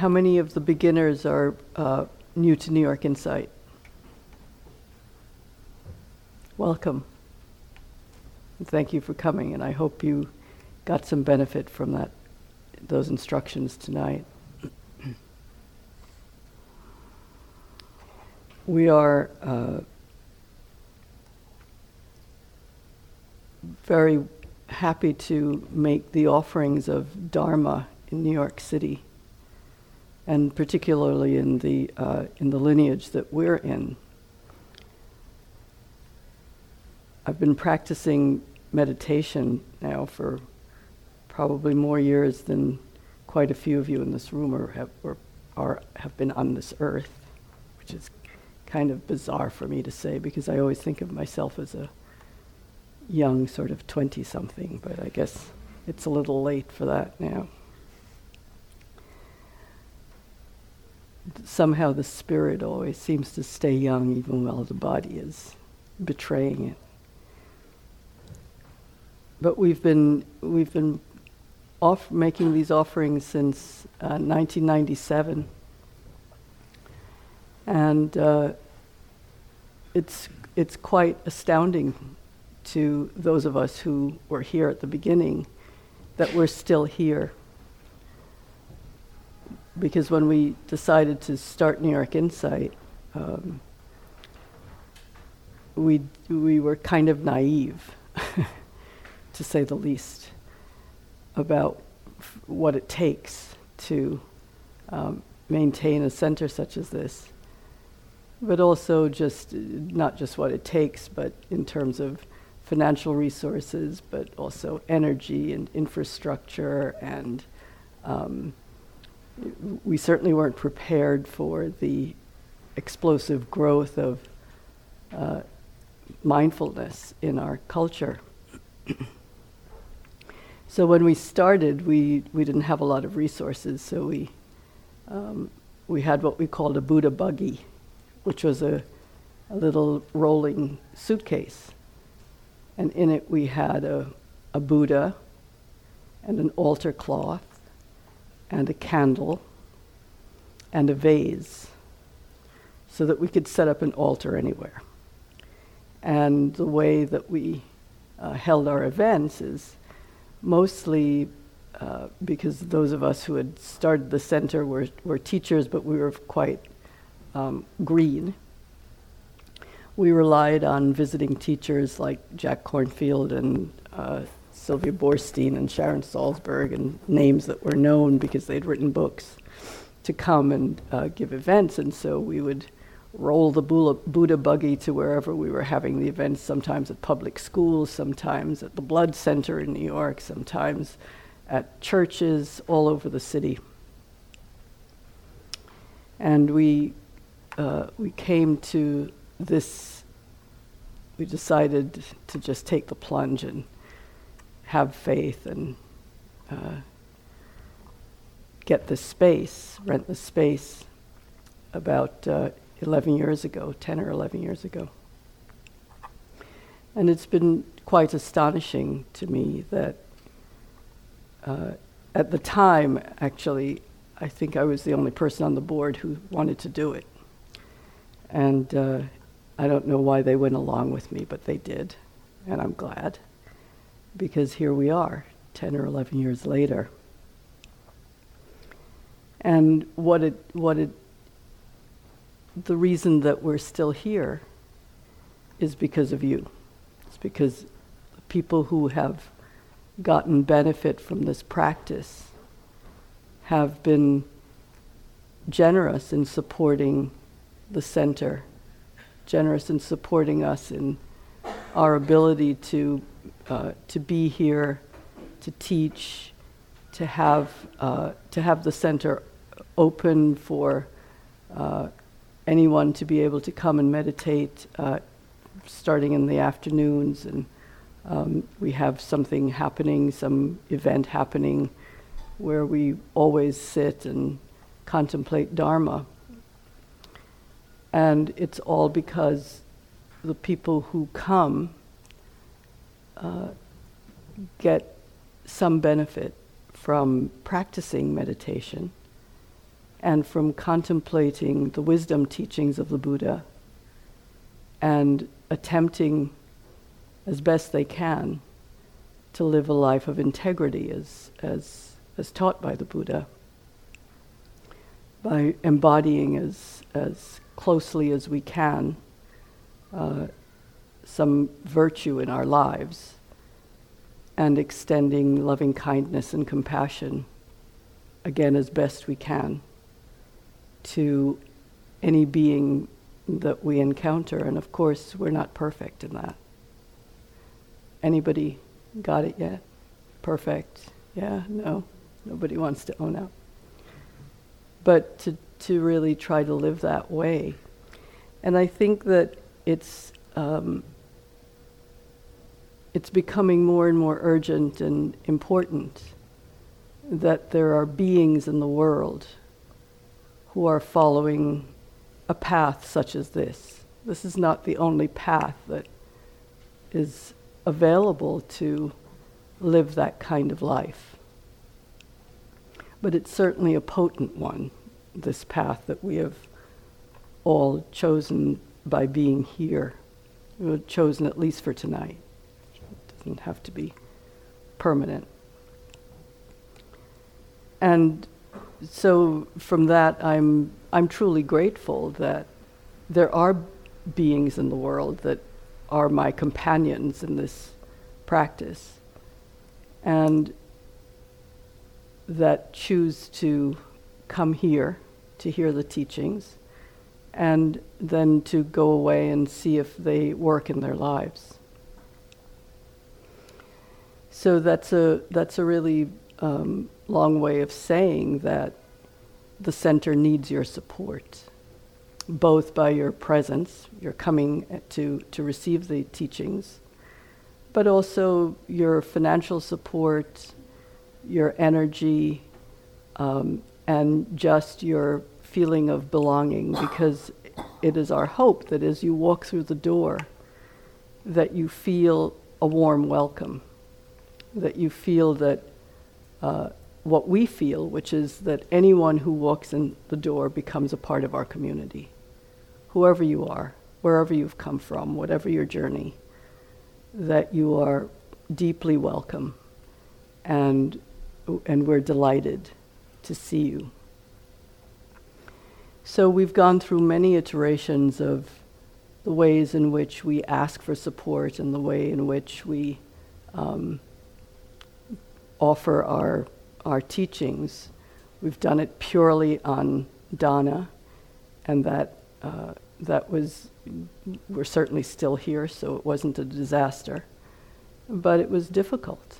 how many of the beginners are uh, new to New York Insight? Welcome. Thank you for coming, and I hope you got some benefit from that, those instructions tonight. we are uh, very happy to make the offerings of Dharma in New York City, and particularly in the, uh, in the lineage that we're in. I've been practicing meditation now for probably more years than quite a few of you in this room have, or are, have been on this earth, which is kind of bizarre for me to say because I always think of myself as a young sort of 20 something, but I guess it's a little late for that now. Somehow the spirit always seems to stay young even while the body is betraying it. But we've been, we've been off making these offerings since uh, 1997. And uh, it's, it's quite astounding to those of us who were here at the beginning that we're still here. Because when we decided to start New York Insight, um, we, we were kind of naive, to say the least, about f- what it takes to um, maintain a center such as this. But also, just not just what it takes, but in terms of financial resources, but also energy and infrastructure. And um, we certainly weren't prepared for the explosive growth of uh, mindfulness in our culture. so when we started, we, we didn't have a lot of resources, so we, um, we had what we called a Buddha buggy, which was a, a little rolling suitcase and in it we had a, a Buddha and an altar cloth and a candle and a vase so that we could set up an altar anywhere. And the way that we uh, held our events is mostly uh, because those of us who had started the center were, were teachers, but we were quite um, green we relied on visiting teachers like Jack Kornfield and uh, Sylvia Boorstein and Sharon Salzberg and names that were known because they'd written books to come and uh, give events. And so we would roll the Buddha buggy to wherever we were having the events, sometimes at public schools, sometimes at the Blood Center in New York, sometimes at churches all over the city. And we, uh, we came to this, we decided to just take the plunge and have faith and uh, get the space, rent the space about uh, 11 years ago, 10 or 11 years ago. And it's been quite astonishing to me that uh, at the time, actually, I think I was the only person on the board who wanted to do it. And uh, I don't know why they went along with me, but they did. And I'm glad because here we are 10 or 11 years later. And what it, what it, the reason that we're still here is because of you. It's because people who have gotten benefit from this practice have been generous in supporting the center generous in supporting us in our ability to, uh, to be here, to teach, to have, uh, to have the center open for uh, anyone to be able to come and meditate uh, starting in the afternoons. And um, we have something happening, some event happening where we always sit and contemplate Dharma. And it's all because the people who come get some benefit from practicing meditation, and from contemplating the wisdom teachings of the Buddha and attempting as best they can to live a life of integrity as, as, as taught by the Buddha, by embodying as, as closely as we can uh, some virtue in our lives and extending loving kindness and compassion again as best we can to any being that we encounter. And of course, we're not perfect in that. Anybody got it yet? Perfect? Yeah? No? Nobody wants to own up. But to, to really try to live that way. And I think that it's, um, it's becoming more and more urgent and important that there are beings in the world who are following a path such as this. This is not the only path that is available to live that kind of life. But it's certainly a potent one, this path that we have all chosen by being here. Uh, chosen at least for tonight. Doesn't have to be permanent. And so from that, I'm, I'm truly grateful that there are beings in the world that are my companions in this practice and that choose to come here to hear the teachings and then to go away and see if they work in their lives. So that's a, that's a really um, long way of saying that the center needs your support, both by your presence, your coming to, to receive the teachings, but also your financial support, your energy, um, and just your feeling of belonging, because it is our hope that as you walk through the door, that you feel a warm welcome, that you feel that uh, what we feel, which is that anyone who walks in the door becomes a part of our community. Whoever you are, wherever you've come from, whatever your journey, that you are deeply welcome and, and we're delighted to see you. So we've gone through many iterations of the ways in which we ask for support and the way in which we um, offer our, our teachings. We've done it purely on dana, and that, uh, that was, we're certainly still here, so it wasn't a disaster. But it was difficult.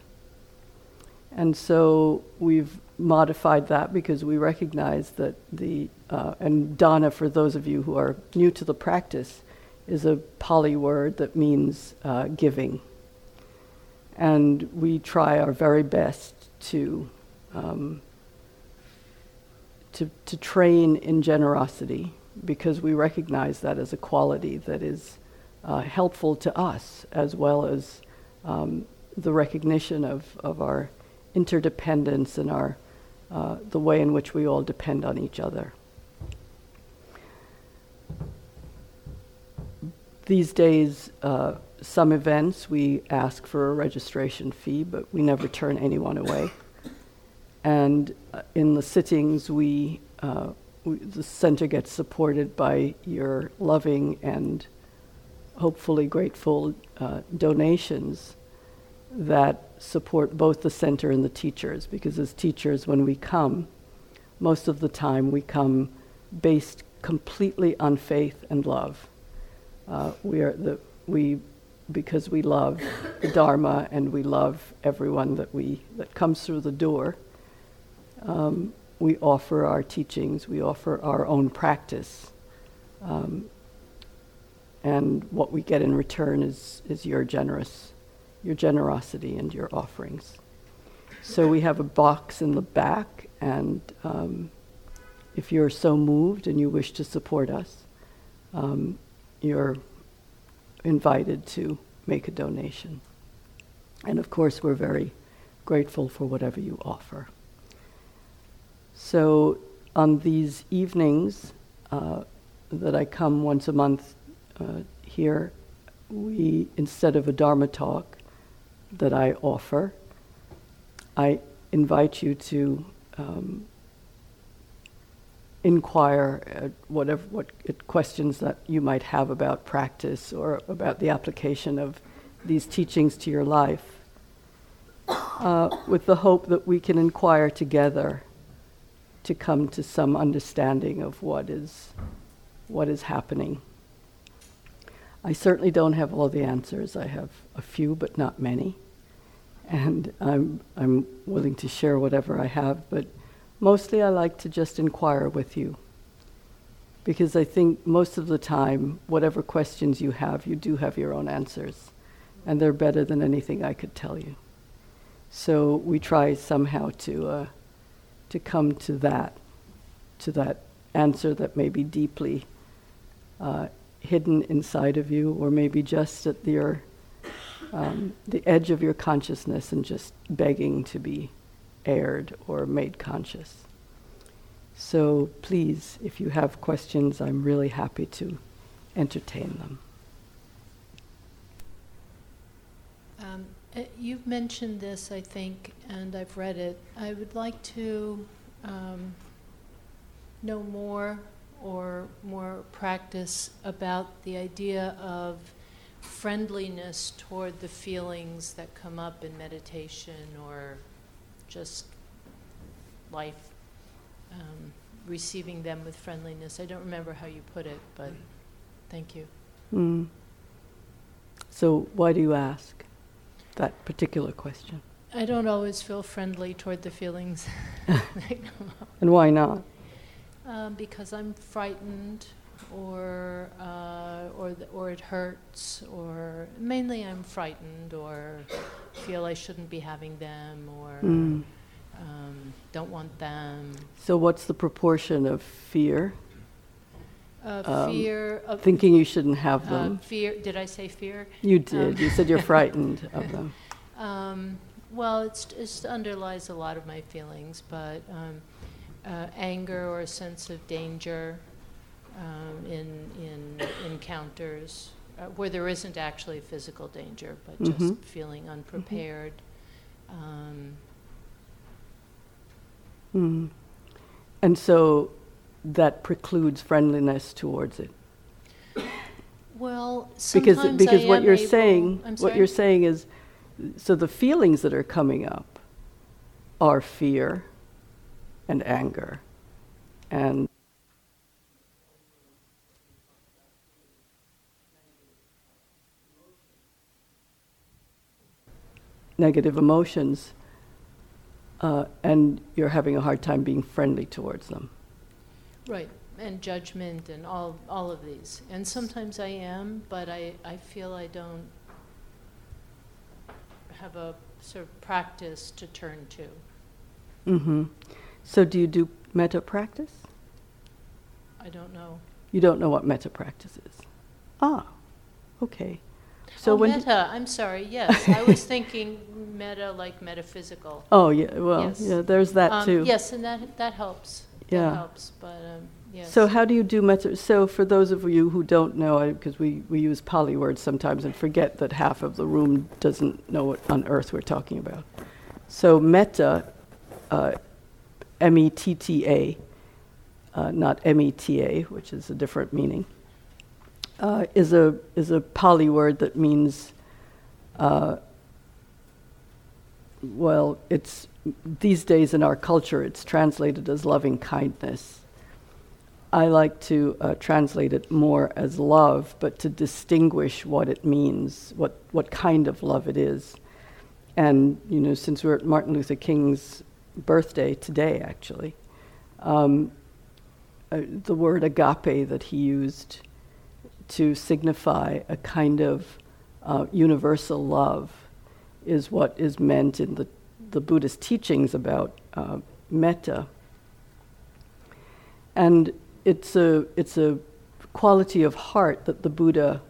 And so we've modified that because we recognize that the, uh, and dana, for those of you who are new to the practice, is a Pali word that means uh, giving and we try our very best to, um, to, to train in generosity because we recognize that as a quality that is uh, helpful to us as well as um, the recognition of, of our interdependence and our, uh, the way in which we all depend on each other. These days, uh, some events we ask for a registration fee, but we never turn anyone away. And uh, in the sittings, we, uh, we, the center gets supported by your loving and hopefully grateful uh, donations that support both the center and the teachers. Because as teachers, when we come, most of the time we come based completely on faith and love. Uh, we are the we because we love the Dharma and we love everyone that, we, that comes through the door. Um, we offer our teachings, we offer our own practice. Um, and what we get in return is, is your generous, your generosity and your offerings. So we have a box in the back, and um, if you're so moved and you wish to support us, um, you're invited to make a donation. And of course, we're very grateful for whatever you offer. So, on these evenings uh, that I come once a month uh, here, we, instead of a Dharma talk that I offer, I invite you to um, inquire at whatever what questions that you might have about practice or about the application of these teachings to your life, uh, with the hope that we can inquire together to come to some understanding of what is what is happening. I certainly don't have all the answers. I have a few, but not many. And I'm, I'm willing to share whatever I have, but mostly I like to just inquire with you. Because I think most of the time, whatever questions you have, you do have your own answers. And they're better than anything I could tell you. So we try somehow to, uh, to come to that, to that answer that may be deeply uh, hidden inside of you, or maybe just at um, the edge of your consciousness and just begging to be aired or made conscious. So please, if you have questions, I'm really happy to entertain them. Um, eh, you've mentioned this, I think, and I've read it. I would like to um, know more or more practice about the idea of friendliness toward the feelings that come up in meditation or just life, um, receiving them with friendliness. I don't remember how you put it, but thank you. Mm. So, why do you ask that particular question? I don't always feel friendly toward the feelings And why not? Um, because I'm frightened, or uh, or th- or it hurts, or mainly I'm frightened, or feel I shouldn't be having them, or mm. um, don't want them. So, what's the proportion of fear? Uh, um, fear of thinking you shouldn't have uh, them. fear. Did I say fear? You did. you said you're frightened of them. Um, well, it's, it underlies a lot of my feelings, but um, uh, anger or a sense of danger um, in, in encounters uh, where there isn't actually physical danger, but mm-hmm. just feeling unprepared. Mm-hmm. Um, mm. And so that precludes friendliness towards it. Well, because because what you're saying what you're saying is so the feelings that are coming up are fear and anger and negative emotions uh, and you're having a hard time being friendly towards them right and judgment and all all of these and sometimes i am but i i feel i don't have a sort of practice to turn to mm-hmm so, do you do metta practice? I don't know. You don't know what metta practice is? Ah, okay. So oh, when metta. I'm sorry. Yes, I was thinking meta, like metaphysical. Oh yeah. Well, yes. yeah. There's that um, too. Yes, and that that helps. Yeah. That helps, but. Um, Yes. So how do you do metta? So for those of you who don't know, because we, we use Pali words sometimes and forget that half of the room doesn't know what on earth we're talking about. So metta, uh, M E T T A, uh, not M E T A, which is a different meaning, uh, is, a, is a Pali word that means, uh, well, it's these days in our culture, it's translated as loving kindness. I like to uh, translate it more as love, but to distinguish what it means, what, what kind of love it is. And, you know, since we're at Martin Luther King's birthday today, actually. Um, uh, the word agape that he used to signify a kind of uh, universal love is what is meant in the, the Buddhist teachings about uh, metta. And it's a, it's a quality of heart that the Buddha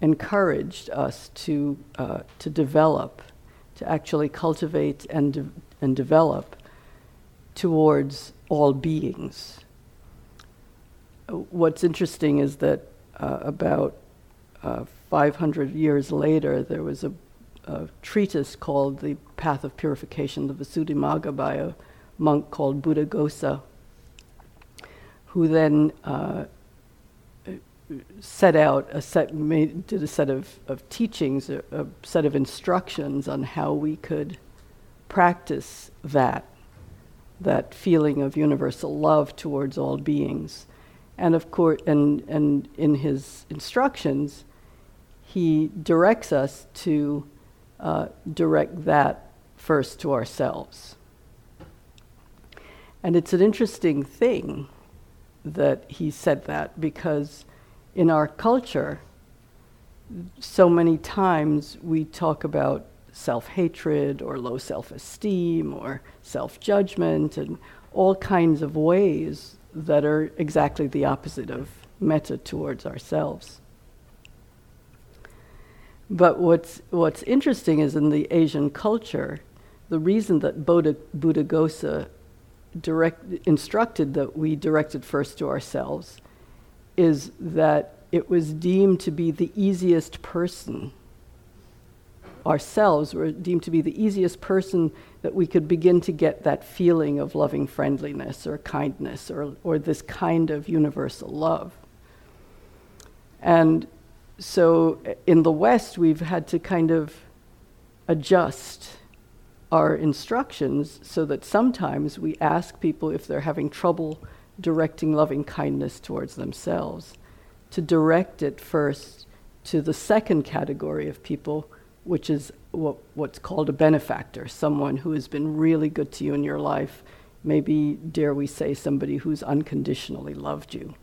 encouraged us to, uh, to develop, to actually cultivate and de- and develop towards all beings. What's interesting is that uh, about uh, 500 years later, there was a, a, treatise called The Path of Purification, the Visuddhimagga, by a monk called Buddhaghosa, who then uh, set out a set, made, did a set of, of teachings, a, a set of instructions on how we could practice that, that feeling of universal love towards all beings. And of course, and, and in his instructions, he directs us to uh, direct that first to ourselves. And it's an interesting thing that he said that because in our culture, so many times we talk about self hatred or low self esteem or self judgment and all kinds of ways that are exactly the opposite of metta towards ourselves. But what's, what's interesting is in the Asian culture, the reason that Buddhaghosa direct, instructed that we directed first to ourselves is that it was deemed to be the easiest person. Ourselves were deemed to be the easiest person that we could begin to get that feeling of loving friendliness or kindness or, or this kind of universal love. And so in the West, we've had to kind of adjust our instructions so that sometimes we ask people if they're having trouble directing loving kindness towards themselves, to direct it first to the second category of people, which is what, what's called a benefactor, someone who has been really good to you in your life. Maybe, dare we say, somebody who's unconditionally loved you.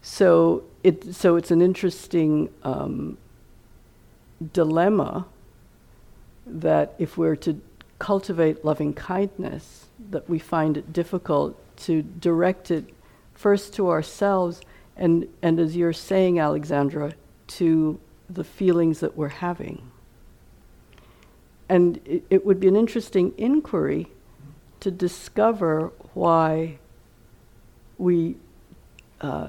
So, it, so it's an interesting um, dilemma that if we're to cultivate loving kindness, that we find it difficult to direct it first to ourselves and, and as you're saying, Alexandra, to the feelings that we're having. And it, it would be an interesting inquiry to discover why we uh,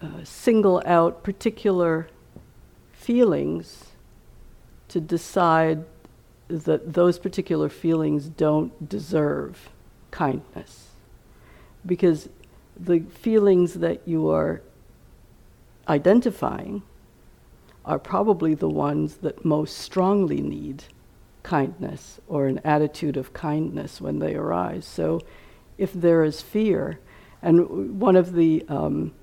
uh, single out particular feelings to decide that those particular feelings don't deserve kindness because the feelings that you are identifying are probably the ones that most strongly need kindness or an attitude of kindness when they arise. So if there is fear, and one of the, um,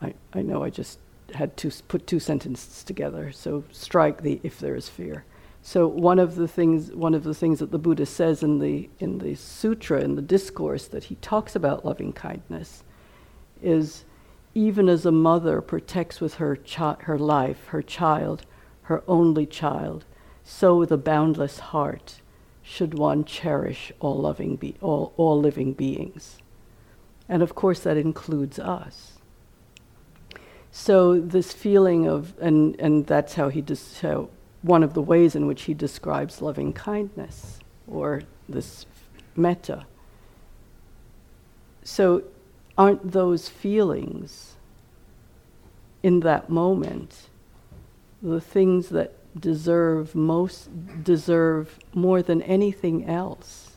I, I know I just had to put two sentences together, so strike the if there is fear. So one of the things, one of the things that the Buddha says in the in the sutra, in the discourse that he talks about loving kindness, is even as a mother protects with her chi- her life, her child, her only child, so with a boundless heart should one cherish all loving be- all, all living beings. And of course that includes us. So this feeling of and and that's how he dis- how one of the ways in which he describes loving kindness or this metta. So, aren't those feelings in that moment the things that deserve most deserve more than anything else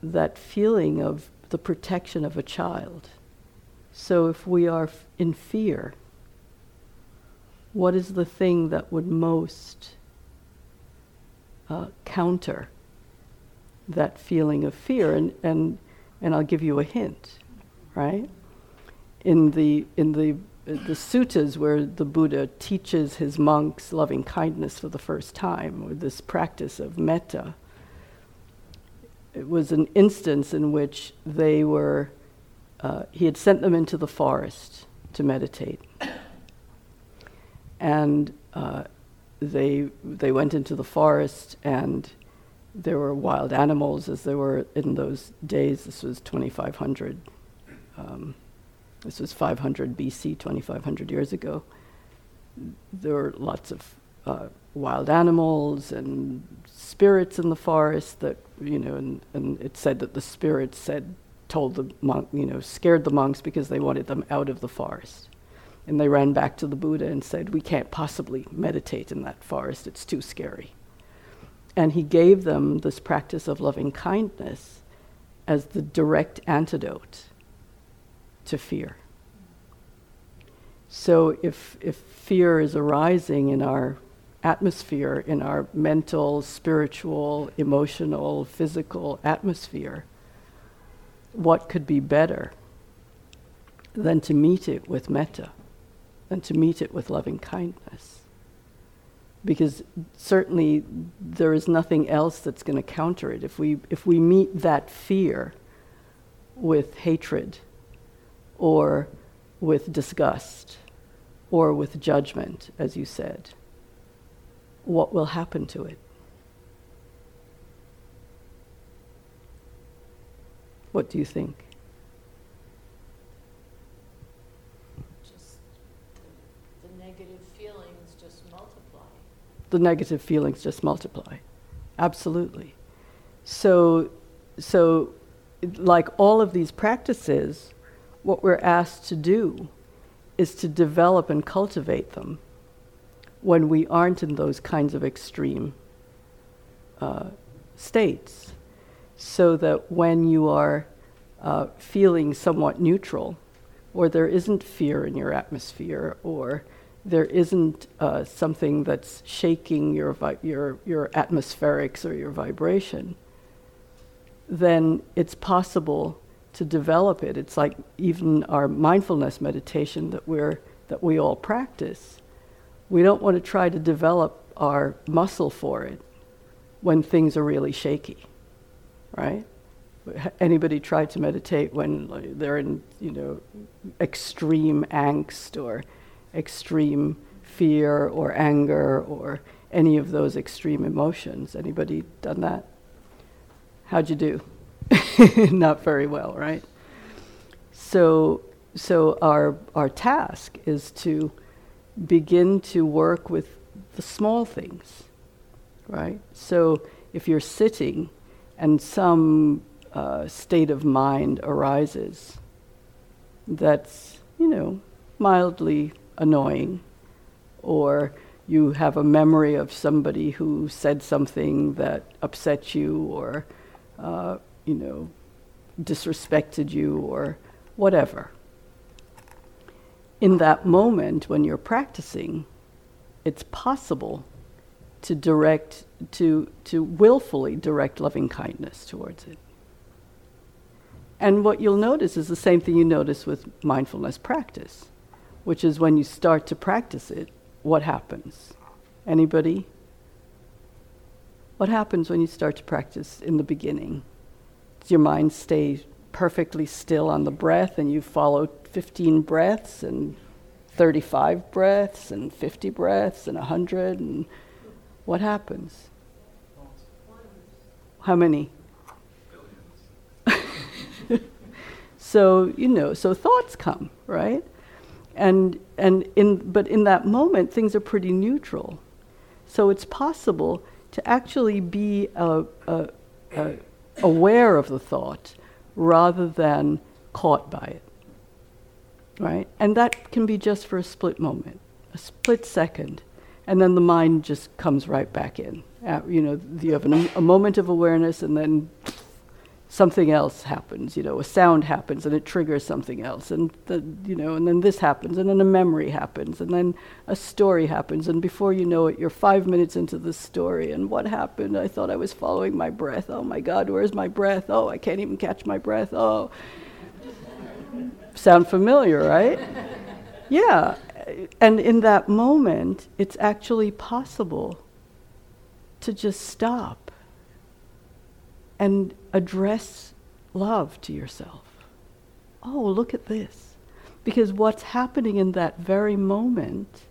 that feeling of the protection of a child so if we are in fear what is the thing that would most uh, counter that feeling of fear? And, and, and I'll give you a hint, right? In the, in the, the suttas where the Buddha teaches his monks loving kindness for the first time, or this practice of metta, it was an instance in which they were, uh, he had sent them into the forest to meditate and uh, they they went into the forest and there were wild animals as there were in those days. This was 2,500. Um, this was 500 BC, 2,500 years ago. There were lots of uh, wild animals and spirits in the forest that, you know, and, and it said that the spirits said, told the monk, you know, scared the monks because they wanted them out of the forest. And they ran back to the Buddha and said, We can't possibly meditate in that forest, it's too scary. And he gave them this practice of loving kindness as the direct antidote to fear. So if, if fear is arising in our atmosphere, in our mental, spiritual, emotional, physical atmosphere, what could be better than to meet it with metta, than to meet it with loving kindness? Because certainly there is nothing else that's going to counter it. If we, if we meet that fear with hatred or with disgust or with judgment, as you said, what will happen to it? What do you think? Just the, the negative feelings just multiply. The negative feelings just multiply. Absolutely. So, so, like all of these practices, what we're asked to do is to develop and cultivate them when we aren't in those kinds of extreme uh, states. So that when you are uh, feeling somewhat neutral, or there isn't fear in your atmosphere, or there isn't uh, something that's shaking your, vi- your, your atmospherics or your vibration, then it's possible to develop it. It's like even our mindfulness meditation that we're that we all practice. We don't want to try to develop our muscle for it when things are really shaky, right? Anybody try to meditate when they're in, you know, extreme angst or extreme fear or anger or any of those extreme emotions? Anybody done that? How'd you do? Not very well, right? So, so our, our task is to begin to work with the small things, right? So if you're sitting and some uh, state of mind arises that's, you know, mildly annoying, or you have a memory of somebody who said something that upset you, or uh, you know, disrespected you or whatever. In that moment when you're practicing, it's possible to direct, to, to willfully direct loving kindness towards it. And what you'll notice is the same thing you notice with mindfulness practice, which is when you start to practice it, what happens? Anybody? What happens when you start to practice in the beginning? Does your mind stay perfectly still on the breath and you follow 15 breaths and 35 breaths and 50 breaths and 100 and what happens? How many? so, you know, so thoughts come, right? And, and in, but in that moment, things are pretty neutral. So it's possible to actually be a, a, a aware of the thought rather than caught by it. Right? And that can be just for a split moment, a split second, and then the mind just comes right back in. Uh, you know, you have an, a moment of awareness, and then something else happens, you know, a sound happens and it triggers something else, and the, you know, and then this happens, and then a memory happens, and then a story happens, and before you know it, you're five minutes into the story, and what happened? I thought I was following my breath. Oh my God, where's my breath? Oh, I can't even catch my breath. Oh, sound familiar, right? yeah, and in that moment, it's actually possible to just stop and address love to yourself. Oh, look at this. Because what's happening in that very moment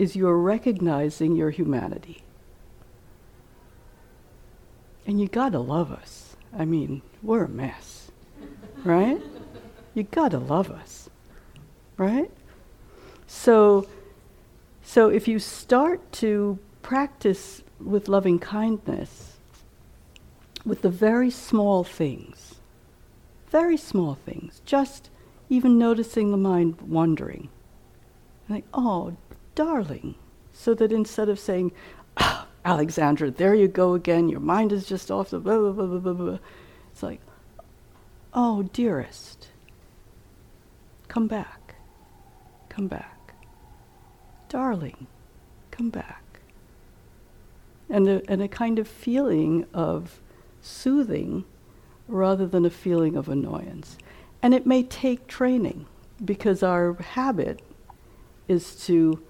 is you're recognizing your humanity. And you gotta love us. I mean, we're a mess, right? You gotta love us, right? So, So if you start to practice with loving kindness, with the very small things, very small things, just even noticing the mind wandering. Like, oh, darling. So that instead of saying, oh, Alexandra, there you go again, your mind is just off the blah, blah, blah, blah, blah, it's like, oh, dearest, come back, come back. Darling, come back. And a, and a kind of feeling of soothing rather than a feeling of annoyance. And it may take training because our habit is to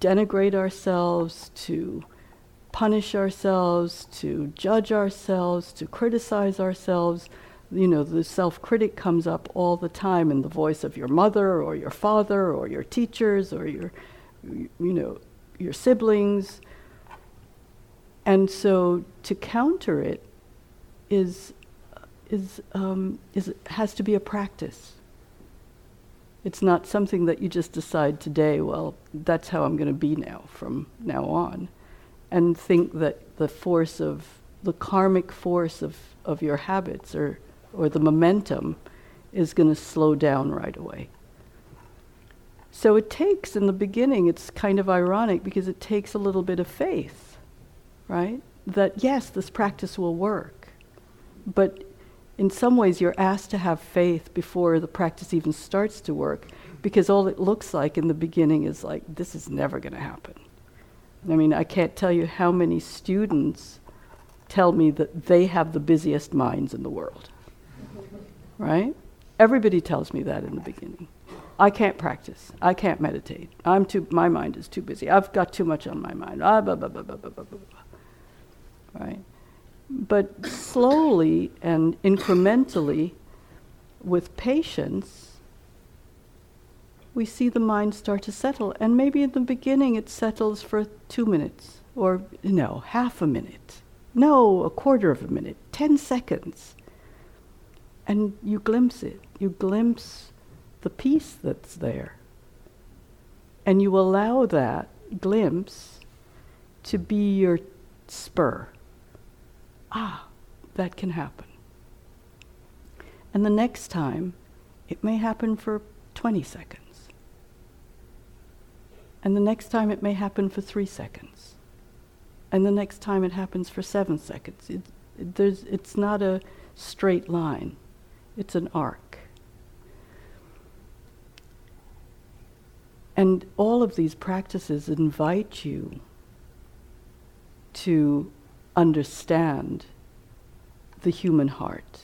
denigrate ourselves, to punish ourselves, to judge ourselves, to criticize ourselves. You know, the self critic comes up all the time in the voice of your mother or your father or your teachers or your, you know, your siblings. And so to counter it is, is, um, is, has to be a practice. It's not something that you just decide today, well, that's how I'm going to be now from now on. And think that the force of, the karmic force of, of your habits or, or the momentum is going to slow down right away. So it takes, in the beginning, it's kind of ironic because it takes a little bit of faith, right? That yes, this practice will work. But in some ways, you're asked to have faith before the practice even starts to work, because all it looks like in the beginning is like, this is never going to happen. I mean, I can't tell you how many students tell me that they have the busiest minds in the world. right? Everybody tells me that in the beginning. I can't practice. I can't meditate. I'm too. My mind is too busy. I've got too much on my mind. Ah, blah, blah, blah, blah, blah, blah, blah. Right? But slowly and incrementally, with patience, we see the mind start to settle. And maybe in the beginning it settles for two minutes, or no, half a minute. No, a quarter of a minute, 10 seconds. And you glimpse it. You glimpse the peace that's there. And you allow that glimpse to be your spur ah, that can happen. And the next time, it may happen for 20 seconds. And the next time, it may happen for three seconds. And the next time, it happens for seven seconds. It, it, it's not a straight line, it's an arc. And all of these practices invite you to understand the human heart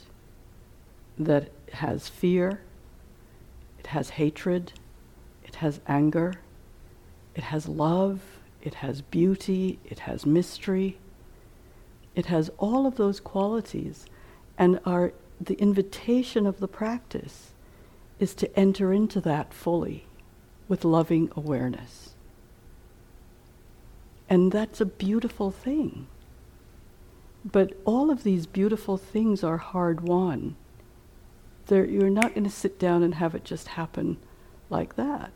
that has fear, it has hatred, it has anger, it has love, it has beauty, it has mystery. It has all of those qualities, and our, the invitation of the practice is to enter into that fully with loving awareness. And that's a beautiful thing. But all of these beautiful things are hard won. They're, you're not going to sit down and have it just happen like that.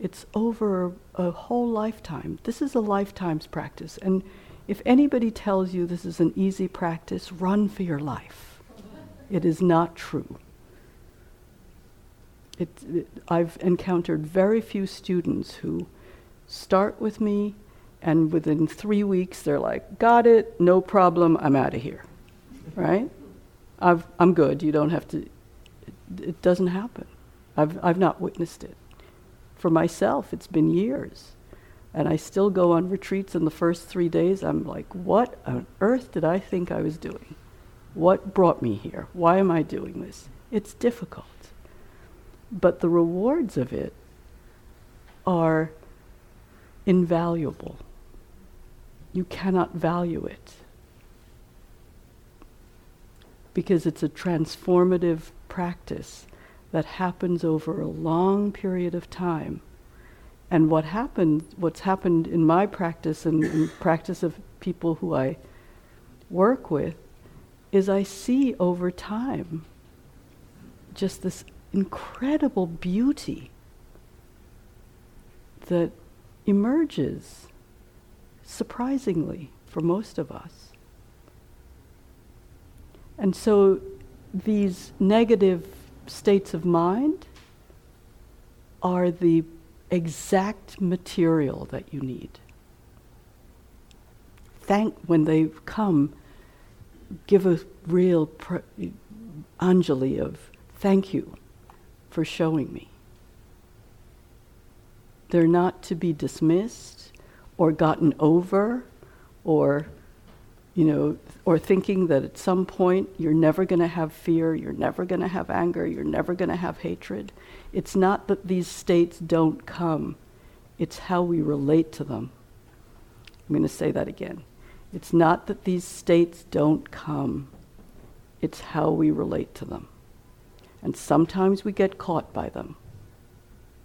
It's over a whole lifetime. This is a lifetime's practice. And if anybody tells you this is an easy practice, run for your life. It is not true. It, it, I've encountered very few students who start with me and within three weeks they're like, got it, no problem, I'm out of here. Right? i am good, you don't have to. It, it doesn't happen. I've, I've not witnessed it. For myself, it's been years. And I still go on retreats in the first three days. I'm like, what on earth did I think I was doing? What brought me here? Why am I doing this? It's difficult. But the rewards of it are invaluable you cannot value it because it's a transformative practice that happens over a long period of time. And what happened, what's happened in my practice and in practice of people who I work with, is I see over time just this incredible beauty that emerges surprisingly for most of us. And so these negative states of mind are the exact material that you need. Thank when they come, give a real pr- anjali of thank you for showing me. They're not to be dismissed or gotten over or you know or thinking that at some point you're never going to have fear, you're never going to have anger, you're never going to have hatred. It's not that these states don't come. It's how we relate to them. I'm going to say that again. It's not that these states don't come. It's how we relate to them. And sometimes we get caught by them.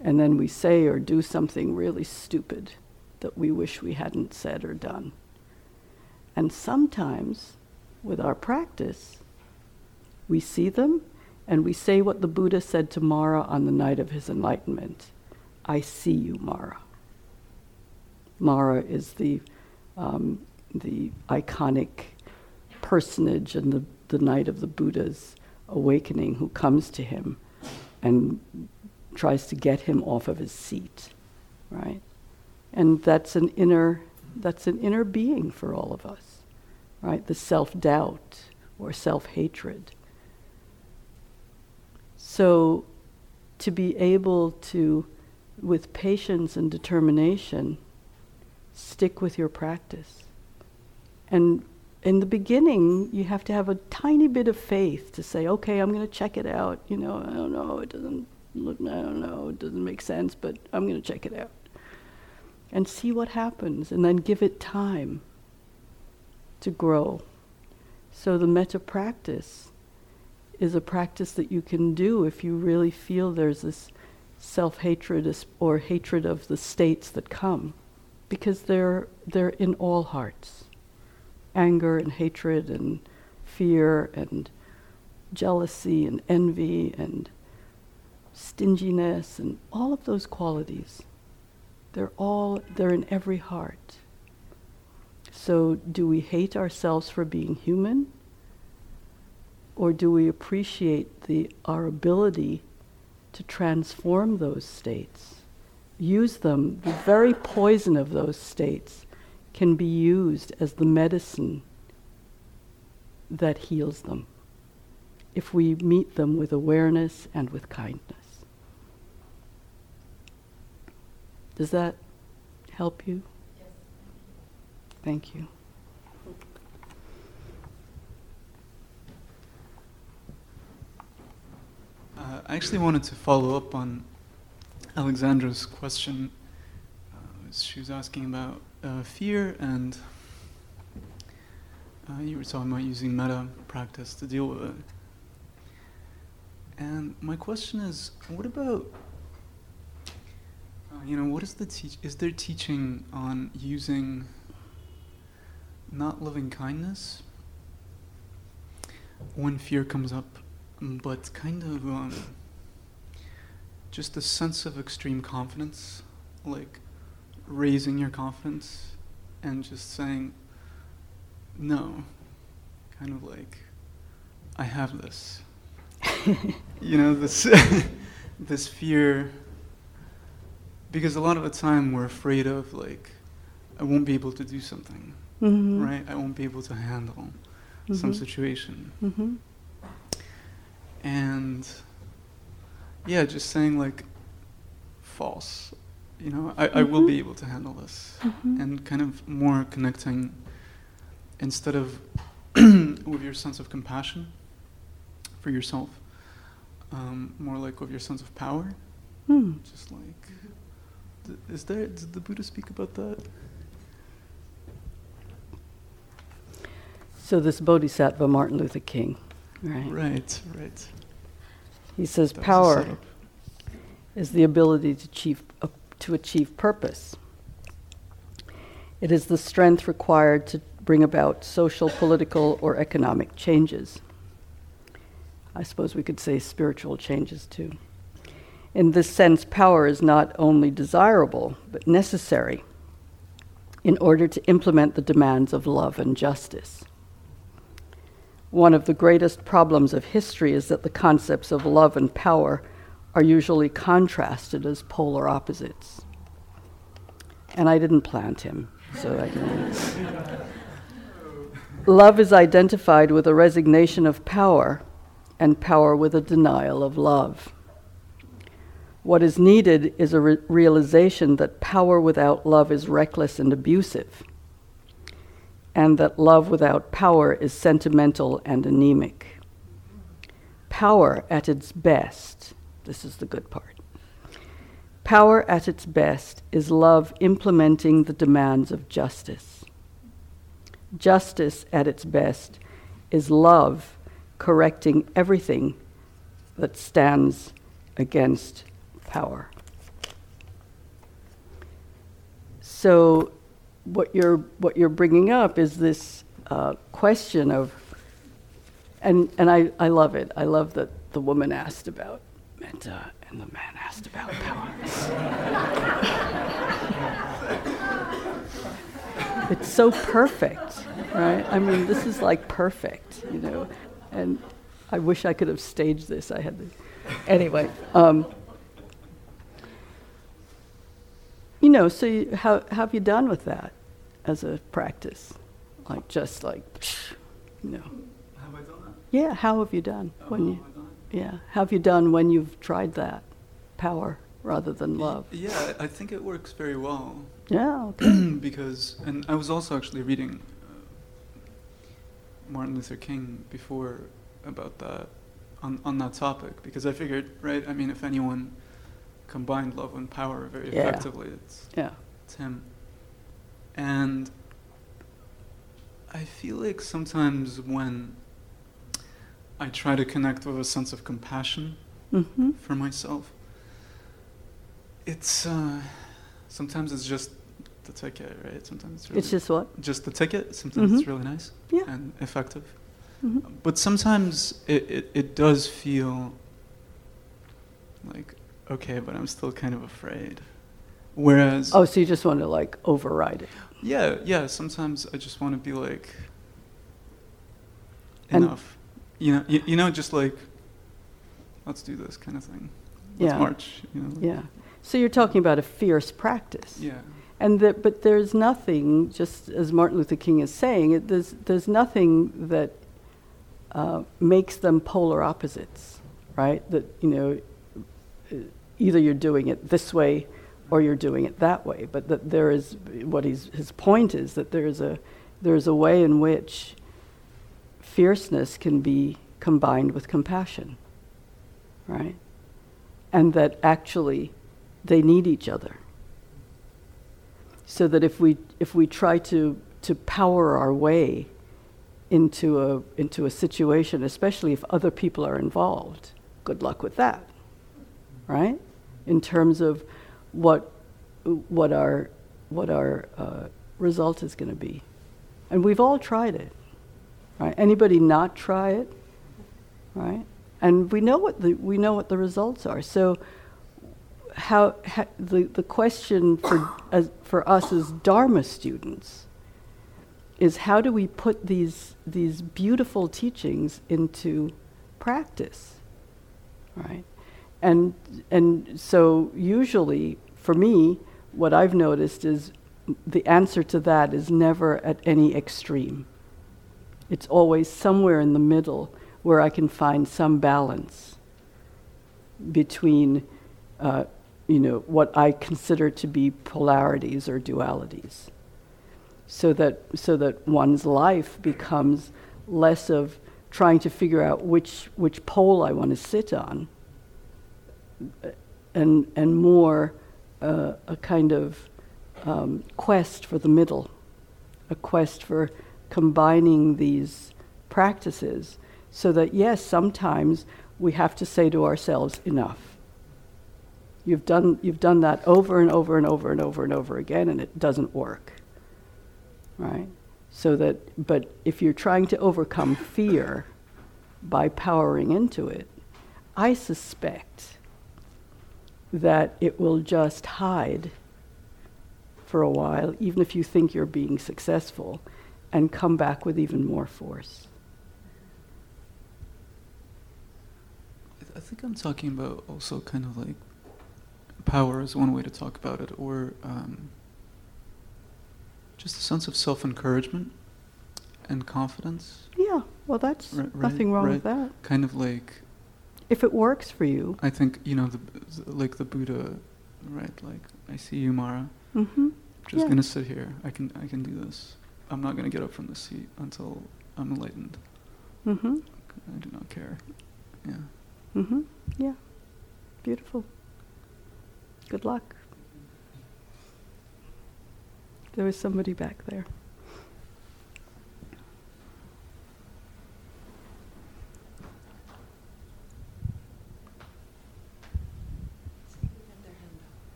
And then we say or do something really stupid that we wish we hadn't said or done. And sometimes, with our practice, we see them and we say what the Buddha said to Mara on the night of his enlightenment I see you, Mara. Mara is the, um, the iconic personage in the, the night of the Buddha's awakening who comes to him and tries to get him off of his seat, right? And that's an inner, that's an inner being for all of us, right? The self-doubt or self-hatred. So to be able to, with patience and determination, stick with your practice. And in the beginning, you have to have a tiny bit of faith to say, okay, I'm going to check it out. You know, I don't know, it doesn't look, I don't know, it doesn't make sense, but I'm going to check it out. And see what happens, and then give it time to grow. So the metta practice is a practice that you can do if you really feel there's this self hatred or hatred of the states that come, because they're, they're in all hearts anger and hatred and fear and jealousy and envy and stinginess and all of those qualities. They're all, they're in every heart. So, do we hate ourselves for being human? Or do we appreciate the, our ability to transform those states? Use them, the very poison of those states can be used as the medicine that heals them if we meet them with awareness and with kindness. Does that help you? Yes. Thank you. Uh, I actually wanted to follow up on Alexandra's question. Uh, she was asking about uh, fear, and uh, you were talking about using metta practice to deal with it. And my question is, what about you know, what is the teach? Is there teaching on using not loving kindness when fear comes up, but kind of um, just a sense of extreme confidence, like raising your confidence and just saying, no, kind of like, I have this. you know, this this fear because a lot of the time we're afraid of like I won't be able to do something, mm-hmm. right? I won't be able to handle mm-hmm. some situation, mm-hmm. and yeah, just saying like false, you know, I, I will be mm-hmm. able to handle this, mm-hmm. and kind of more connecting instead of with your sense of compassion for yourself, um, more like with your sense of power, mm. just like is there, did the Buddha speak about that? So this Bodhisattva, Martin Luther King, right? Right, right. He says that power is the ability to achieve, uh, to achieve purpose. It is the strength required to bring about social, political, or economic changes. I suppose we could say spiritual changes too. In this sense, power is not only desirable, but necessary in order to implement the demands of love and justice. One of the greatest problems of history is that the concepts of love and power are usually contrasted as polar opposites. And I didn't plant him, so I can. love is identified with a resignation of power, and power with a denial of love. What is needed is a re- realization that power without love is reckless and abusive, and that love without power is sentimental and anemic. Power at its best, this is the good part. Power at its best is love implementing the demands of justice. Justice at its best is love correcting everything that stands against power. So, what you're what you're bringing up is this uh, question of, and and I, I love it. I love that the woman asked about metta and the man asked about power. it's so perfect, right? I mean, this is like perfect, you know, and I wish I could have staged this. I had the, anyway. Um, you know, so you, how, how have you done with that as a practice? Like just like, you know. Have I done that? Yeah, how have you done Oh, when how you? have I done Yeah, how have you done when you've tried that power rather than love? Yeah, I think it works very well Yeah, okay. because, and I was also actually reading uh, Martin Luther King before about that on on that topic because I figured, right? I mean, if anyone combined love and power very Yeah. effectively, it's yeah, it's him. And I feel like sometimes when I try to connect with a sense of compassion mm-hmm. for myself, it's uh, sometimes it's just the ticket, right? Sometimes it's really It's just what? just the ticket. Sometimes it's Mhm. really nice Yeah. and effective, hmm but sometimes it, it, it does feel like okay, but I'm still kind of afraid. Whereas Oh, so you just want to like override it? Yeah, yeah. Sometimes I just want to be like And- enough. You know, you, you know, just like let's do this kind of thing. Let's Yeah. march. You know. Yeah. So you're talking about a fierce practice. Yeah. And that, but there's nothing, just as Martin Luther King is saying, it, there's, there's nothing that uh, makes them polar opposites, right? That, you know, either you're doing it this way or you're doing it that way. But that there is, what his point is that there is a, there's a way in which fierceness can be combined with compassion, right? And that actually they need each other so that if we if we try to to power our way into a into a situation, especially if other people are involved, good luck with that, right? In terms of what what our what our uh, result is going to be, and we've all tried it, right? Anybody not try it, right? And we know what the we know what the results are. So how, the, the question for, as, for us as Dharma students is how do we put these, these beautiful teachings into practice, right? And, and so usually, for me, what I've noticed is the answer to that is never at any extreme. It's always somewhere in the middle where I can find some balance between uh, you know, what I consider to be polarities or dualities. So that, so that one's life becomes less of trying to figure out which, which pole I want to sit on, and, and more uh, a kind of um, quest for the middle, a quest for combining these practices so that, yes, sometimes we have to say to ourselves, enough. You've done, you've done that over and over and over and over and over again, and it doesn't work. Right? So that, but if you're trying to overcome fear by powering into it, I suspect that it will just hide for a while, even if you think you're being successful, and come back with even more force. I th- I think I'm talking about also kind of like power is one way to talk about it, or um, just a sense of self encouragement and confidence. Yeah, well, that's Right, right, nothing wrong with that. Kind of like, If it works for you. I think, you know, the, like the Buddha, right? Like, I see you, Mara. Mm-hmm. Just Yeah. gonna sit here. I can, I can do this. I'm not gonna get up from the seat until I'm enlightened. Mm-hmm. I do not care. Yeah. Mm-hmm. Yeah. Beautiful. Good luck. There was somebody back there.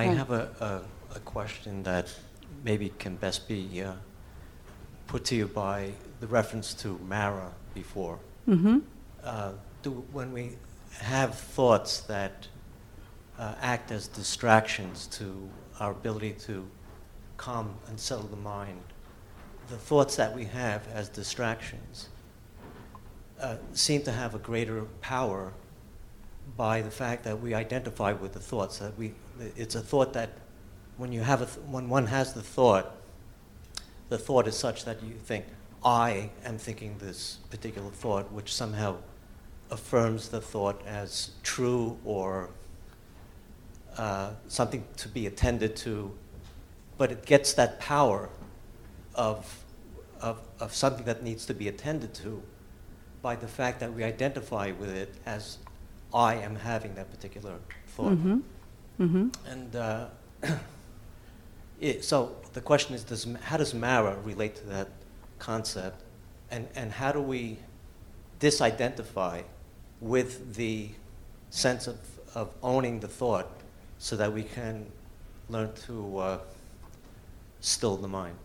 I have a, a, a question that maybe can best be uh, put to you by the reference to Mara before. Mm-hmm. Uh, do, when we have thoughts that uh, act as distractions to our ability to calm and settle the mind, the thoughts that we have as distractions uh, seem to have a greater power by the fact that we identify with the thoughts. That we, it's a thought that when you have a th- when one has the thought, the thought is such that you think, I am thinking this particular thought, which somehow affirms the thought as true or uh, something to be attended to, but it gets that power of, of, of something that needs to be attended to by the fact that we identify with it as I am having that particular thought. Mm-hmm. Mm-hmm. And uh, it, so the question is, does, how does Mara relate to that concept? And, and how do we disidentify with the sense of, of owning the thought so that we can learn to uh, still the mind?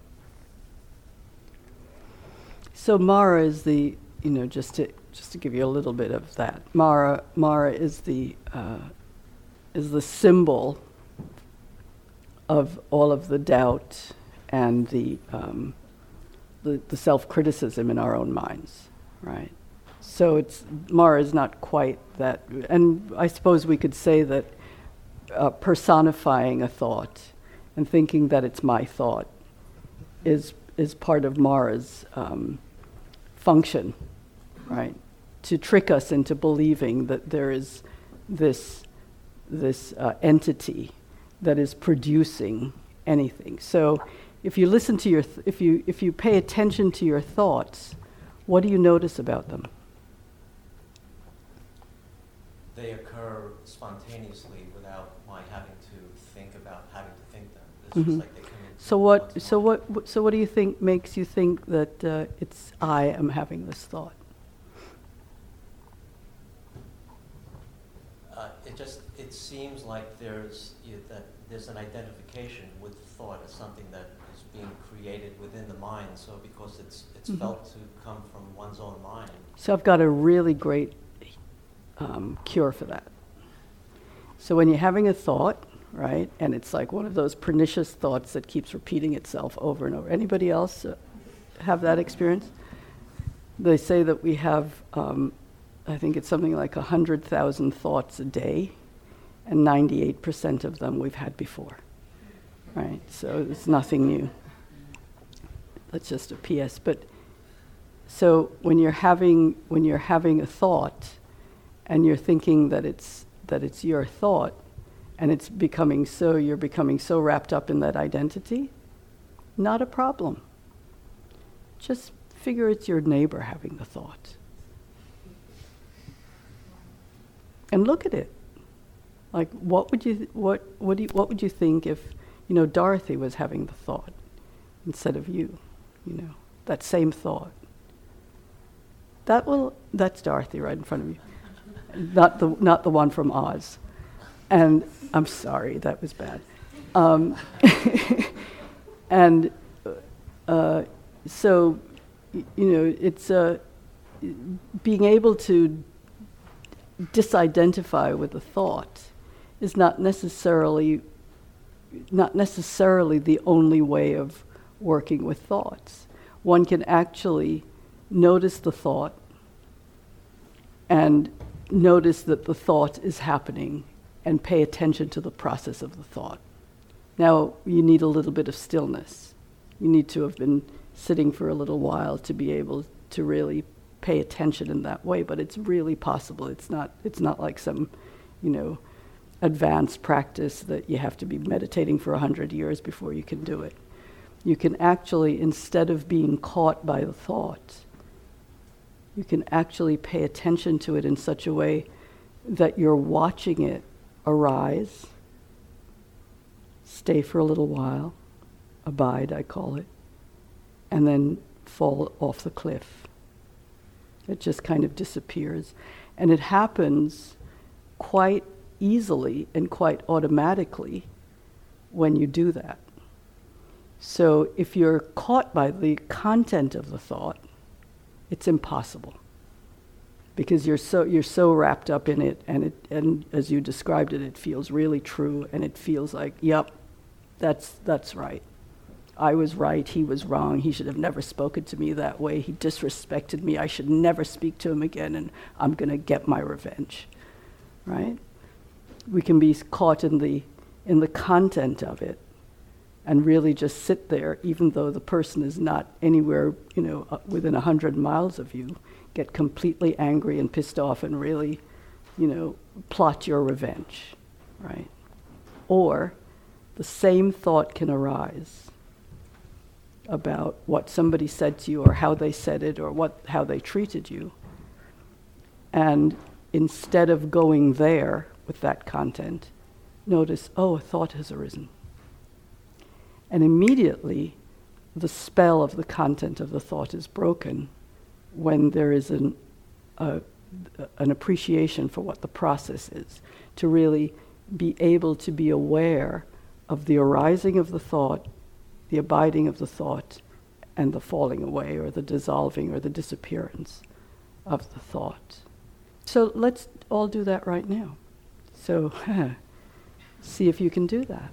So Mara is the, you know, just to just to give you a little bit of that. Mara Mara is the uh, is the symbol of all of the doubt and the um, the, the self criticism in our own minds, right? So it's Mara is not quite that, and I suppose we could say that uh, personifying a thought and thinking that it's my thought is is part of Mara's um, function, right? To trick us into believing that there is this this uh, entity that is producing anything. So, if you listen to your, th- if you if you pay attention to your thoughts, what do you notice about them? They occur spontaneously without my having to think about having to think them. Mhm. just like they come in. So what? So what? So what do you think makes you think that uh, it's I am having this thought? Uh, it just seems like there's you, that there's an identification with thought as something that is being created within the mind. So because it's it's Mhm. felt to come from one's own mind. So I've got a really great um, cure for that. So when you're having a thought, right, and it's like one of those pernicious thoughts that keeps repeating itself over and over. Anybody else uh, have that experience? They say that we have, um, I think it's something like 100,000 thoughts a day, and 98% of them we've had before, right? So it's nothing new. That's just a PS. But so when you're having when you're having a thought, and you're thinking that it's that it's your thought, and it's becoming so you're becoming so wrapped up in that identity, not a problem. Just figure it's your neighbor having the thought, and look at it. Like, what would you what what do you, what would you think if you know Dorothy was having the thought instead of you? You know that same thought. That will that's Dorothy right in front of you. not the, not the one from Oz. And I'm sorry, that was bad. Um, and uh, so, you know, it's uh, being able to disidentify with a thought is not necessarily not necessarily the only way of working with thoughts. One can actually notice the thought and notice that the thought is happening and pay attention to the process of the thought. Now, you need a little bit of stillness. You need to have been sitting for a little while to be able to really pay attention in that way, but it's really possible. It's not, it's not like some, you know, advanced practice that you have to be meditating for 100 years before you can do it. You can actually, instead of being caught by the thought, you can actually pay attention to it in such a way that you're watching it arise, stay for a little while, abide, I call it, and then fall off the cliff. It just kind of disappears. And it happens quite easily and quite automatically when you do that. So if you're caught by the content of the thought, it's impossible. Because you're so you're so wrapped up in it and it and as you described it it feels really true and it feels like yep that's that's right. I was right he was wrong he should have never spoken to me that way he disrespected me I should never speak to him again and I'm going to get my revenge right we can be caught in the in the content of it and really just sit there even though the person is not anywhere you know uh, within a hundred miles of you get completely angry and pissed off and really you know plot your revenge right? Or the same thought can arise about what somebody said to you or how they said it or what how they treated you. And instead of going there with that content notice oh a thought has arisen and immediately the spell of the content of the thought is broken when there is an, an appreciation for what the process is, to really be able to be aware of the arising of the thought, the abiding of the thought, and the falling away or the dissolving or the disappearance of the thought. So let's all do that right now. So see if you can do that.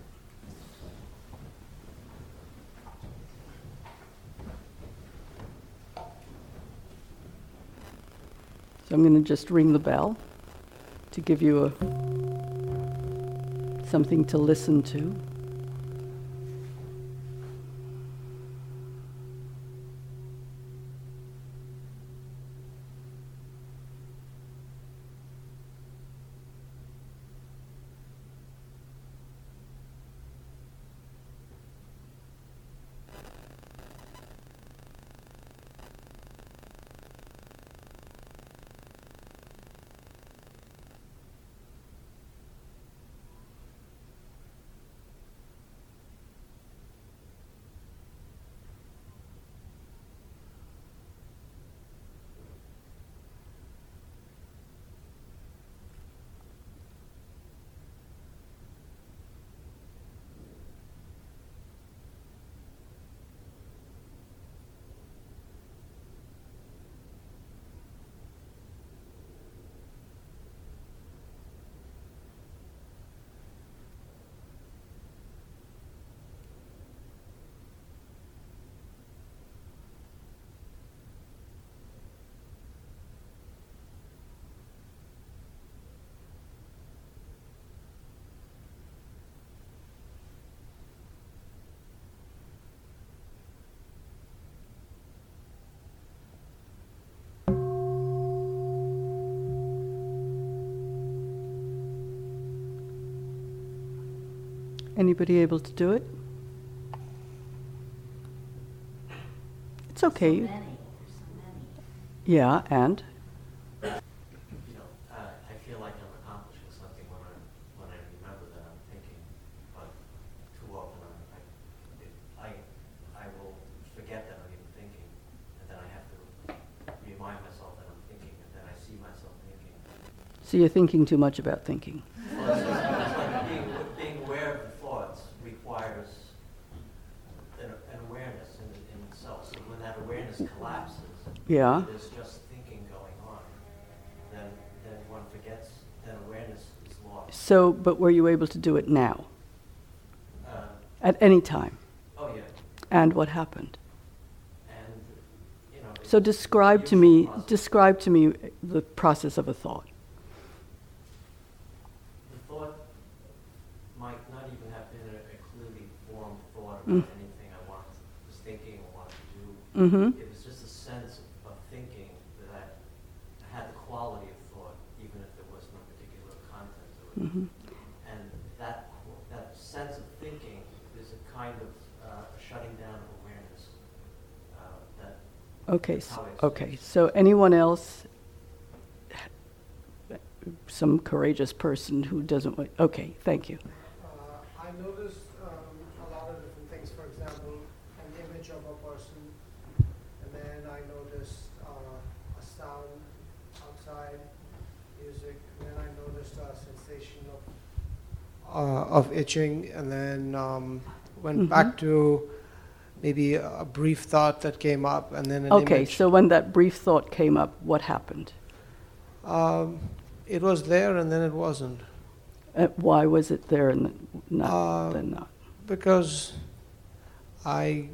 So I'm going to just ring the bell to give you a, something to listen to. Anybody able to do it? It's okay. Many, so many. Yeah, and? You know, uh, I feel like I'm accomplishing something when I, when I remember that I'm thinking, but too often I, I, I will forget that I'm even thinking, and then I have to remind myself that I'm thinking, and then I see myself thinking. So you're thinking too much about thinking. Well, it's just- it's like being, being aware of the thoughts requires an, an awareness in, in itself. So when that awareness collapses, Yeah. there's just thinking going on, then, then one forgets, then awareness is lost. So, but were you able to do it now, Uh, at any time? oh, yeah, And what happened? and, you know. So describe to me, process. describe to me the process of a thought. The thought might not even have been a, a clearly formed thought Mm. about anything I wanted, was thinking or wanted to do. Mm-hmm. It was just a sense of thinking that had the quality of thought, even if there was no particular content to it. Mm-hmm. And that, that sense of thinking is a kind of uh, shutting down of awareness uh, that Okay, That's s- how it's okay. So anyone else, some courageous person who doesn't, wa- okay, thank you. Uh, I noticed um, a lot of different things. For example, an image of a person, and then I noticed uh, a sound outside, music, and then I noticed a sensation of uh, of itching, and then um, went back to maybe a brief thought that came up, and then an Okay, image. so when that brief thought came up, what happened? Um, it was there, and then it wasn't. Uh, Why was it there and not, Uh, then not? because I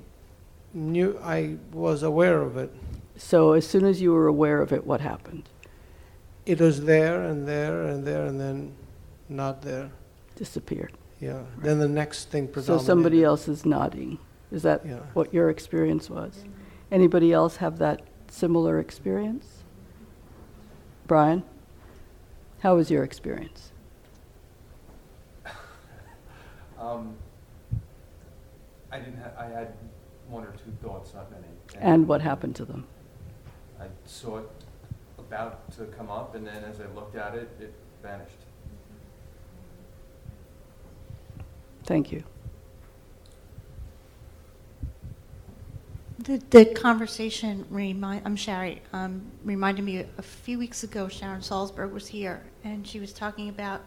knew I was aware of it. So as soon as you were aware of it, what happened? It was there and there and there and then not there. Disappeared. Yeah. Then the next thing So predominated. somebody else is nodding. Is that Yeah. what your experience was? Anybody else have that similar experience? Brian, how was your experience? Um, I didn't ha- I had one or two thoughts, not many. And what happened to them? I saw it about to come up, and then as I looked at it, it vanished. Thank you. The, the conversation remind, I'm Sherry, um, reminded me a few weeks ago, Sharon Salzberg was here, and she was talking about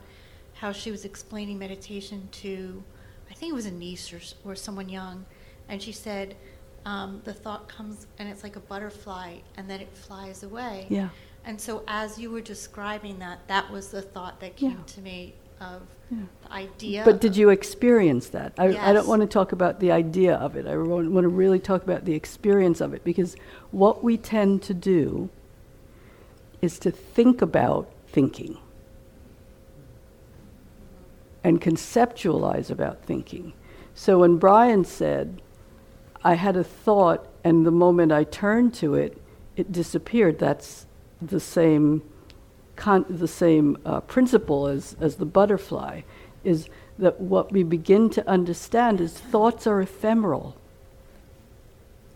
how she was explaining meditation to, I think it was a niece or, or someone young, and she said, um, the thought comes and it's like a butterfly, and then it flies away. Yeah. And so as you were describing that, that was the thought that came Yeah. to me of Yeah. the idea. But did you experience that? I, I don't want to talk about the idea of it. I want, want to really talk about the experience of it because what we tend to do is to think about thinking and conceptualize about thinking. So when Brian said, I had a thought, and the moment I turned to it, it disappeared, that's the same con- the same uh, principle as, as the butterfly is that what we begin to understand is thoughts are ephemeral.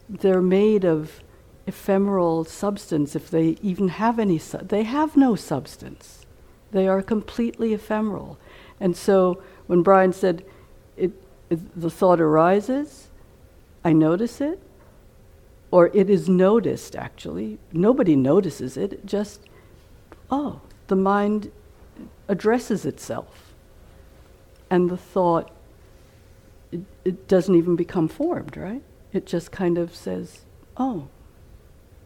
They're made of ephemeral substance, if they even have any. Su- they have no substance. They are completely ephemeral. And so when Brian said, it, it, the thought arises, I notice it, or it is noticed actually. Nobody notices it, it just oh, the mind addresses itself. And the thought, it, it doesn't even become formed, right? It just kind of says, oh,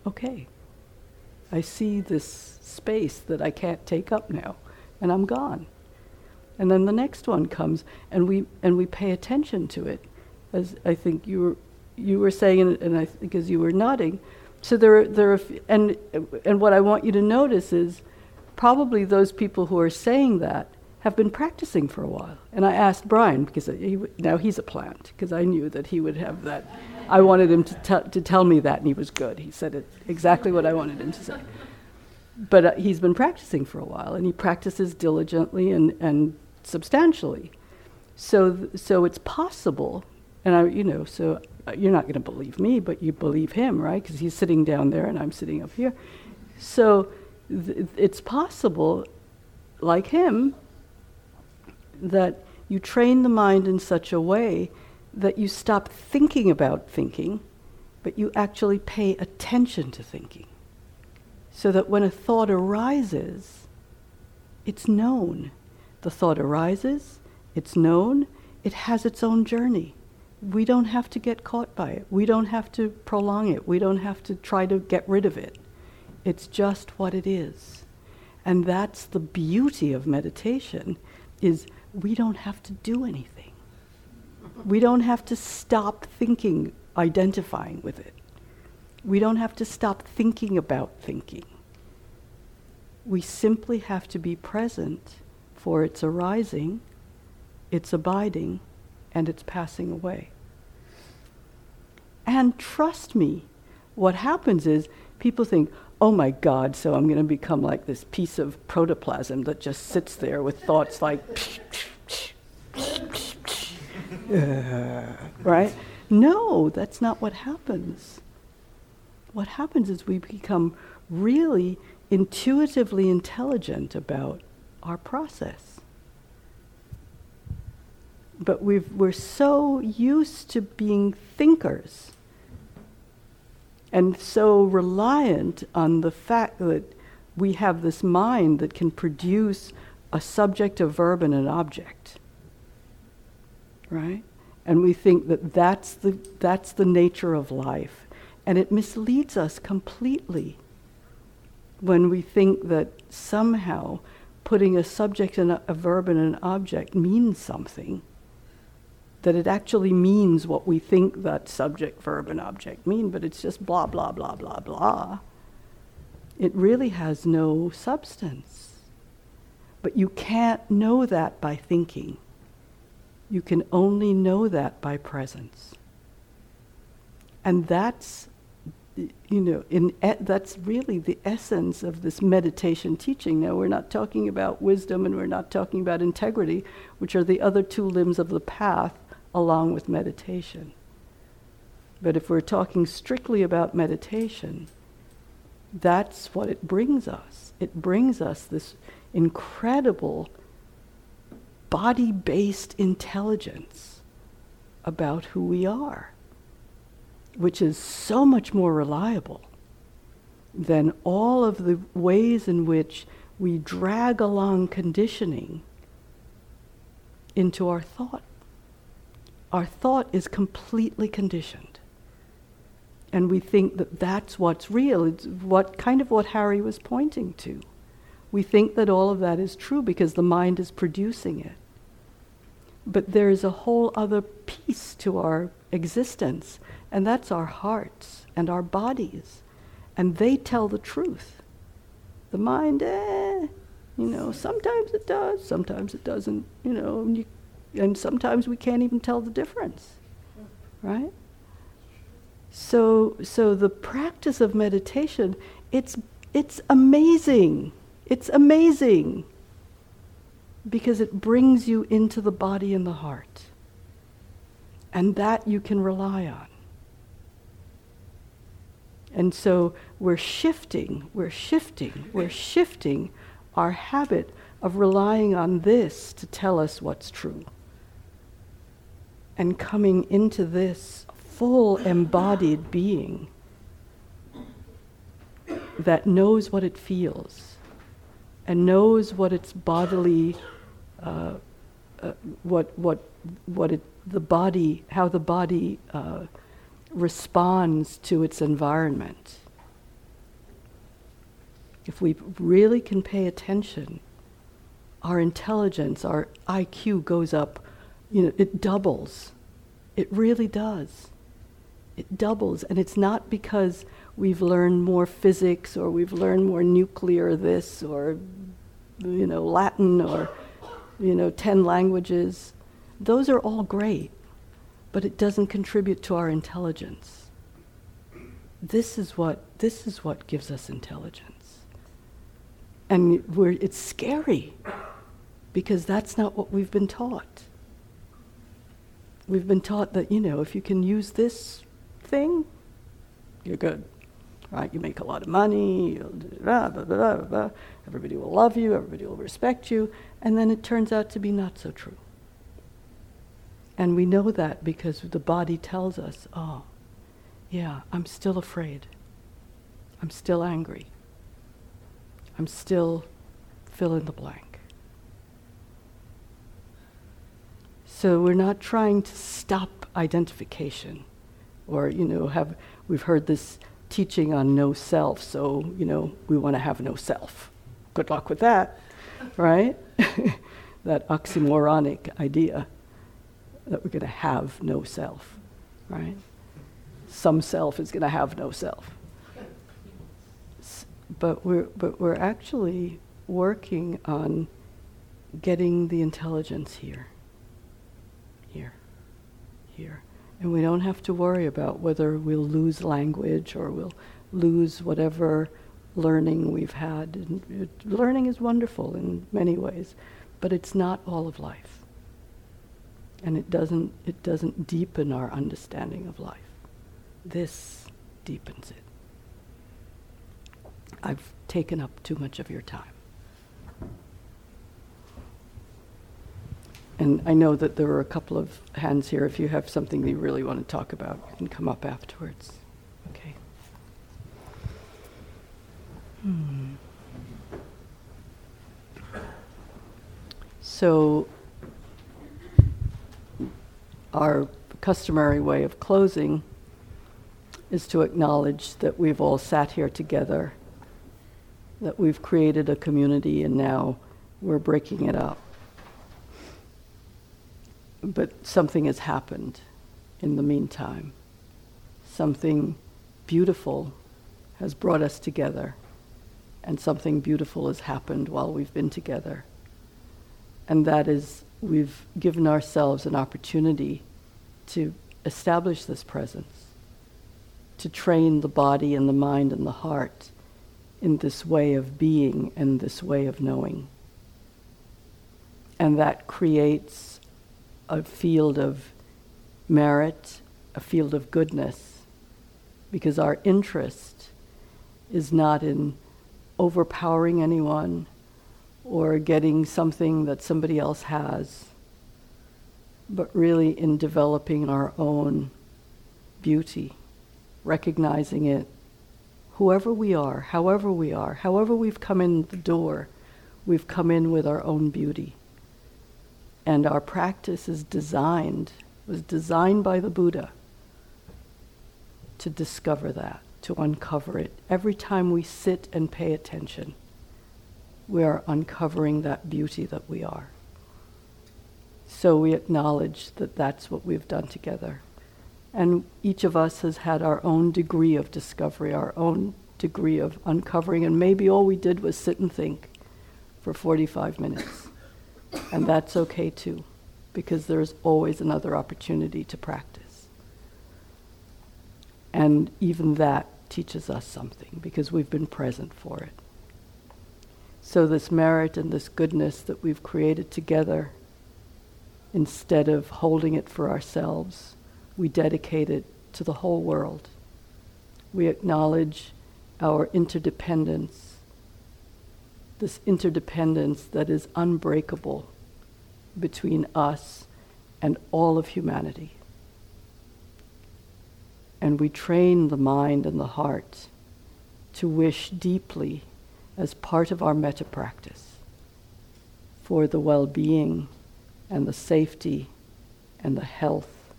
okay. I see this space that I can't take up now, and I'm gone. And then the next one comes, and we, and we pay attention to it, as I think you were, you were saying, and, I think as you were nodding. So there, are, there are, and, and what I want you to notice is probably those people who are saying that have been practicing for a while. And I asked Brian, because he, now he's a plant, because I knew that he would have that. I wanted him to, te- to tell me that, and he was good. He said it exactly what I wanted him to say. But uh, he's been practicing for a while, and he practices diligently and, and substantially. So, th- so it's possible, and I, you know, so uh, you're not going to believe me, but you believe him, right? Because he's sitting down there, and I'm sitting up here. So it's possible, like him, that you train the mind in such a way that you stop thinking about thinking, but you actually pay attention to thinking. So that when a thought arises, It's known. The thought arises, it's known, it has its own journey. We don't have to get caught by it. We don't have to prolong it. We don't have to try to get rid of it. It's just what it is. And that's the beauty of meditation is we don't have to do anything. We don't have to stop thinking, identifying with it. We don't have to stop thinking about thinking. We simply have to be present for its arising, its abiding, and its passing away. And trust me, what happens is people think, oh my God, so I'm going to become like this piece of protoplasm that just sits there with thoughts like, right? No, that's not what happens. What happens is we become really intuitively intelligent about our process. But we've, we're so used to being thinkers and so reliant on the fact that we have this mind that can produce a subject, a verb, and an object. Right? And we think that that's the, that's the nature of life. And it misleads us completely when we think that somehow putting a subject and a, a verb and an object means something that it actually means what we think that subject, verb, and object mean, but it's just blah, blah, blah, blah, blah. It really has no substance. But you can't know that by thinking. You can only know that by presence. And that's, you know, in that's really the essence of this meditation teaching. Now, we're not talking about wisdom and we're not talking about integrity, which are the other two limbs of the path along with meditation. But if we're talking strictly about meditation, that's what it brings us. It brings us this incredible body based intelligence about who we are, which is so much more reliable than all of the ways in which we drag along conditioning into our thought our thought is completely conditioned. And we think that that's what's real. It's what kind of what Harry was pointing to. We think that all of that is true because the mind is producing it. But there is a whole other piece to our existence, and that's our hearts and our bodies. And they tell the truth. The mind, eh, you know, sometimes it does, sometimes it doesn't, you know, you and sometimes we can't even tell the difference, right? So, so the practice of meditation, it's, it's amazing. It's amazing because it brings you into the body and the heart. And that you can rely on. And so we're shifting, we're shifting, we're shifting our habit of relying on this to tell us what's true and coming into this full embodied being that knows what it feels and knows what its bodily, uh, uh, what, what, what it, the body, how the body uh, responds to its environment. If we really can pay attention, our intelligence, our IQ goes up you know, it doubles. It really does. It doubles. And it's not because we've learned more physics or we've learned more nuclear this or, you know, Latin or, you know, 10 languages. Those are all great, but it doesn't contribute to our intelligence. This is what, this is what gives us intelligence. And it's scary because that's not what we've been taught we've been taught that, you know, if you can use this thing, you're good. Right? You make a lot of money, blah, blah, blah, blah, everybody will love you, everybody will respect you, and then it turns out to be not so true. And we know that because the body tells us, oh, yeah, I'm still afraid. I'm still angry. I'm still fill in the blank. So we're not trying to stop identification or, you know, have, we've heard this teaching on no self, so, you know, we want to have no self. Good luck with that, right? that oxymoronic idea that we're going to have no self, right? Some self is going to have no self. S- But we're, but we're actually working on getting the intelligence here, here, here. And we don't have to worry about whether we'll lose language or we'll lose whatever learning we've had. And it, learning is wonderful in many ways, but it's not all of life. And it doesn't, it doesn't deepen our understanding of life. This deepens it. I've taken up too much of your time. And I know that there are a couple of hands here. If you have something that you really want to talk about, you can come up afterwards. Okay. Hmm. So, our customary way of closing is to acknowledge that we've all sat here together, that we've created a community, and now we're breaking it up but something has happened in the meantime. Something beautiful has brought us together, and something beautiful has happened while we've been together. And that is, we've given ourselves an opportunity to establish this presence, to train the body and the mind and the heart in this way of being and this way of knowing. And that creates a field of merit, a field of goodness, because our interest is not in overpowering anyone or getting something that somebody else has, but really in developing our own beauty, recognizing it, whoever we are, however we are, however we've come in the door, we've come in with our own beauty. And our practice is designed, was designed by the Buddha to discover that, to uncover it. Every time we sit and pay attention, we are uncovering that beauty that we are. So we acknowledge that that's what we've done together. And each of us has had our own degree of discovery, our own degree of uncovering, and maybe all we did was sit and think for 45 minutes. And that's okay too, because there's always another opportunity to practice. And even that teaches us something, because we've been present for it. So, this merit and this goodness that we've created together, instead of holding it for ourselves, we dedicate it to the whole world. We acknowledge our interdependence this interdependence that is unbreakable between us and all of humanity. And we train the mind and the heart to wish deeply as part of our metta practice for the well being and the safety and the health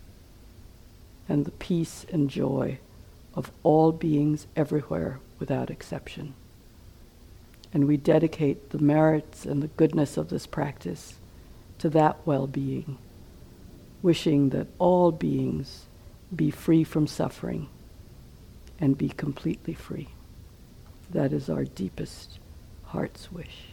and the peace and joy of all beings everywhere without exception. And we dedicate the merits and the goodness of this practice to that well being, wishing that all beings be free from suffering and be completely free. That is our deepest heart's wish.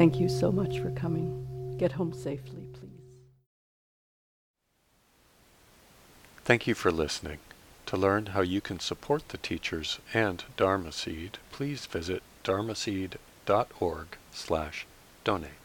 Thank you so much for coming. Get home safely, please. Thank you for listening. To learn how you can support the teachers and Dharma Seed, please visit dharmaseed.org slash donate.